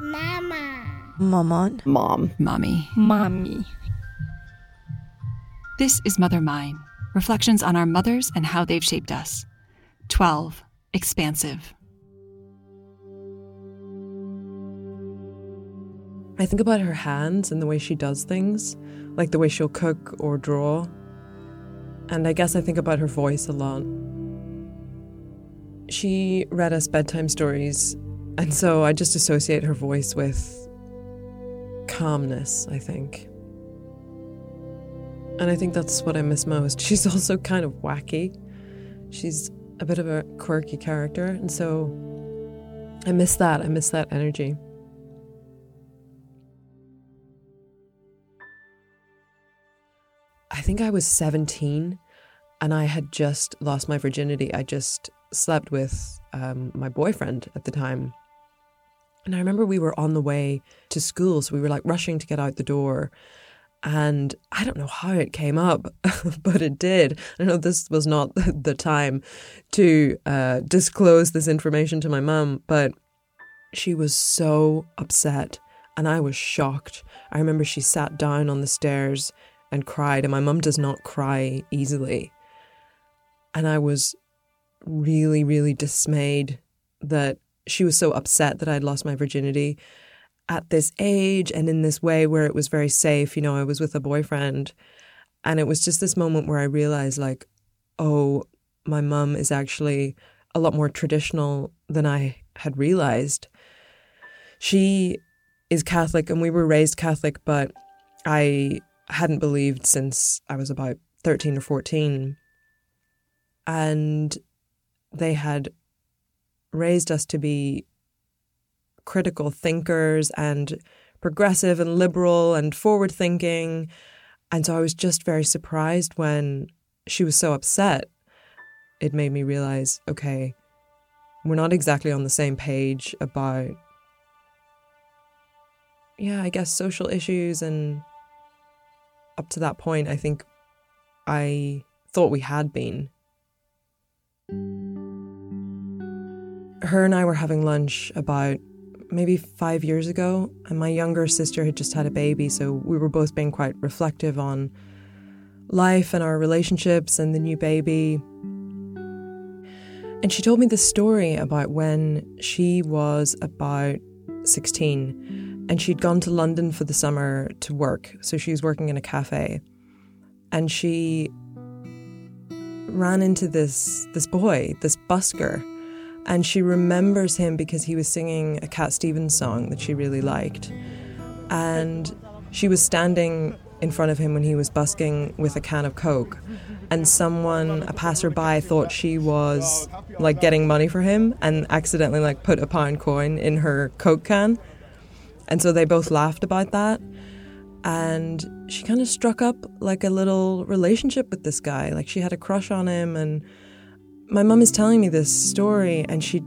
Mama. Maman. Mom. Mommy. Mommy. This is Mother Mine Reflections on Our Mothers and How They've Shaped Us. 12. Expansive. I think about her hands and the way she does things, like the way she'll cook or draw. And I guess I think about her voice a lot. She read us bedtime stories, and so I just associate her voice with calmness, I think. And I think that's what I miss most. She's also kind of wacky. She's a bit of a quirky character, and so I miss that. I miss that energy. I think I was 17 and I had just lost my virginity. I just slept with um, my boyfriend at the time. And I remember we were on the way to school, so we were like rushing to get out the door. And I don't know how it came up, but it did. I know this was not the time to uh, disclose this information to my mum, but she was so upset and I was shocked. I remember she sat down on the stairs and cried, and my mum does not cry easily. And I was really, really dismayed that she was so upset that I'd lost my virginity at this age and in this way where it was very safe. You know, I was with a boyfriend. And it was just this moment where I realized, like, oh, my mum is actually a lot more traditional than I had realized. She is Catholic and we were raised Catholic, but I hadn't believed since I was about 13 or 14. And they had raised us to be critical thinkers and progressive and liberal and forward thinking. And so I was just very surprised when she was so upset. It made me realize okay, we're not exactly on the same page about, yeah, I guess social issues and up to that point, I think I thought we had been. Her and I were having lunch about maybe five years ago, and my younger sister had just had a baby, so we were both being quite reflective on life and our relationships and the new baby. And she told me this story about when she was about 16 and she'd gone to London for the summer to work. So she was working in a cafe. And she ran into this this boy, this busker. And she remembers him because he was singing a Cat Stevens song that she really liked. And she was standing in front of him when he was busking with a can of Coke. And someone, a passerby, thought she was like getting money for him and accidentally like put a pound coin in her Coke can. And so they both laughed about that. And she kind of struck up like a little relationship with this guy. Like she had a crush on him. And my mum is telling me this story, and she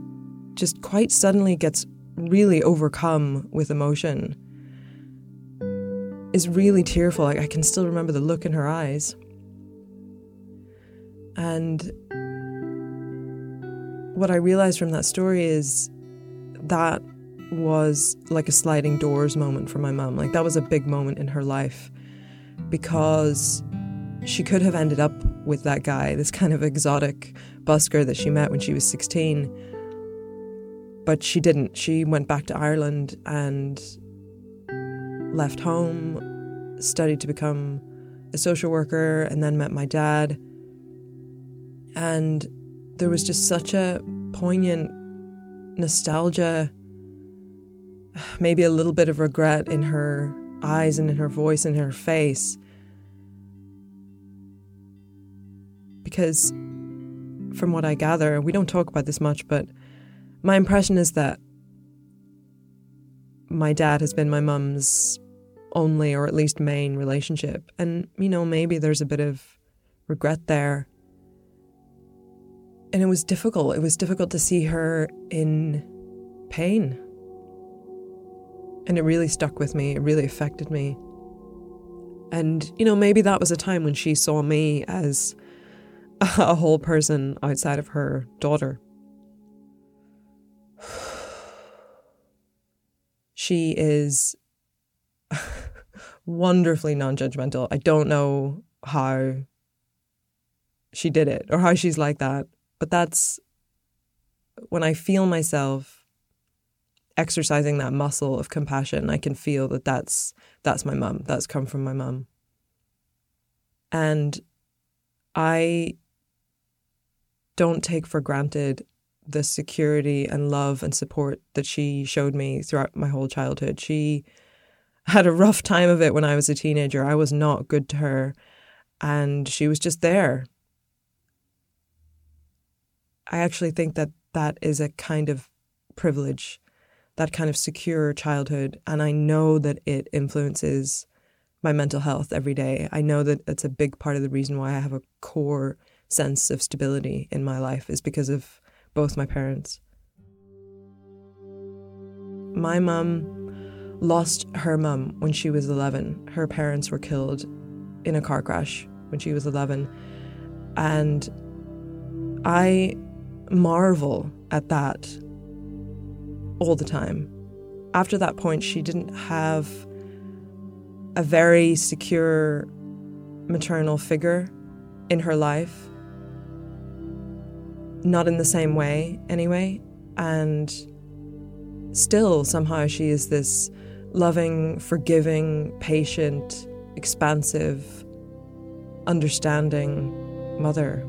just quite suddenly gets really overcome with emotion. Is really tearful. Like I can still remember the look in her eyes. And what I realized from that story is that was like a sliding doors moment for my mum. Like that was a big moment in her life because she could have ended up with that guy, this kind of exotic busker that she met when she was 16. But she didn't. She went back to Ireland and left home, studied to become a social worker, and then met my dad. And there was just such a poignant nostalgia maybe a little bit of regret in her eyes and in her voice and her face. Because, from what I gather, we don't talk about this much, but my impression is that my dad has been my mum's only or at least main relationship. And, you know, maybe there's a bit of regret there. And it was difficult. It was difficult to see her in pain and it really stuck with me. It really affected me. And, you know, maybe that was a time when she saw me as a whole person outside of her daughter. she is wonderfully non judgmental. I don't know how she did it or how she's like that, but that's when I feel myself exercising that muscle of compassion, I can feel that that's that's my mum. That's come from my mum. And I don't take for granted the security and love and support that she showed me throughout my whole childhood. She had a rough time of it when I was a teenager. I was not good to her, and she was just there. I actually think that that is a kind of privilege, that kind of secure childhood. And I know that it influences my mental health every day. I know that it's a big part of the reason why I have a core sense of stability in my life is because of both my parents. My mum lost her mum when she was 11. Her parents were killed in a car crash when she was 11. And I marvel at that all the time. After that point, she didn't have a very secure maternal figure in her life. Not in the same way, anyway. And still, somehow, she is this loving, forgiving, patient, expansive, understanding mother.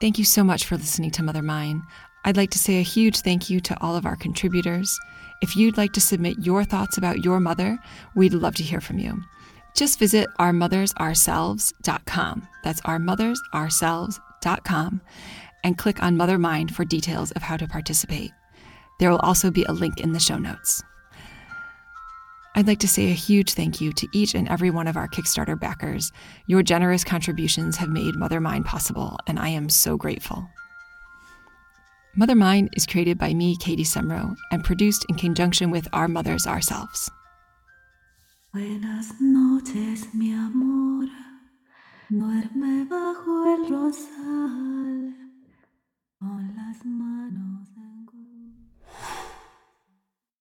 Thank you so much for listening to Mother Mine. I'd like to say a huge thank you to all of our contributors. If you'd like to submit your thoughts about your mother, we'd love to hear from you. Just visit ourmothersourselves.com. That's ourmothersourselves.com and click on Mother Mine for details of how to participate. There will also be a link in the show notes. I'd like to say a huge thank you to each and every one of our Kickstarter backers. Your generous contributions have made Mother Mine possible, and I am so grateful. Mother Mine is created by me, Katie Semro, and produced in conjunction with Our Mothers Ourselves. Buenas noches, mi amor. Duerme bajo el rosal con las manos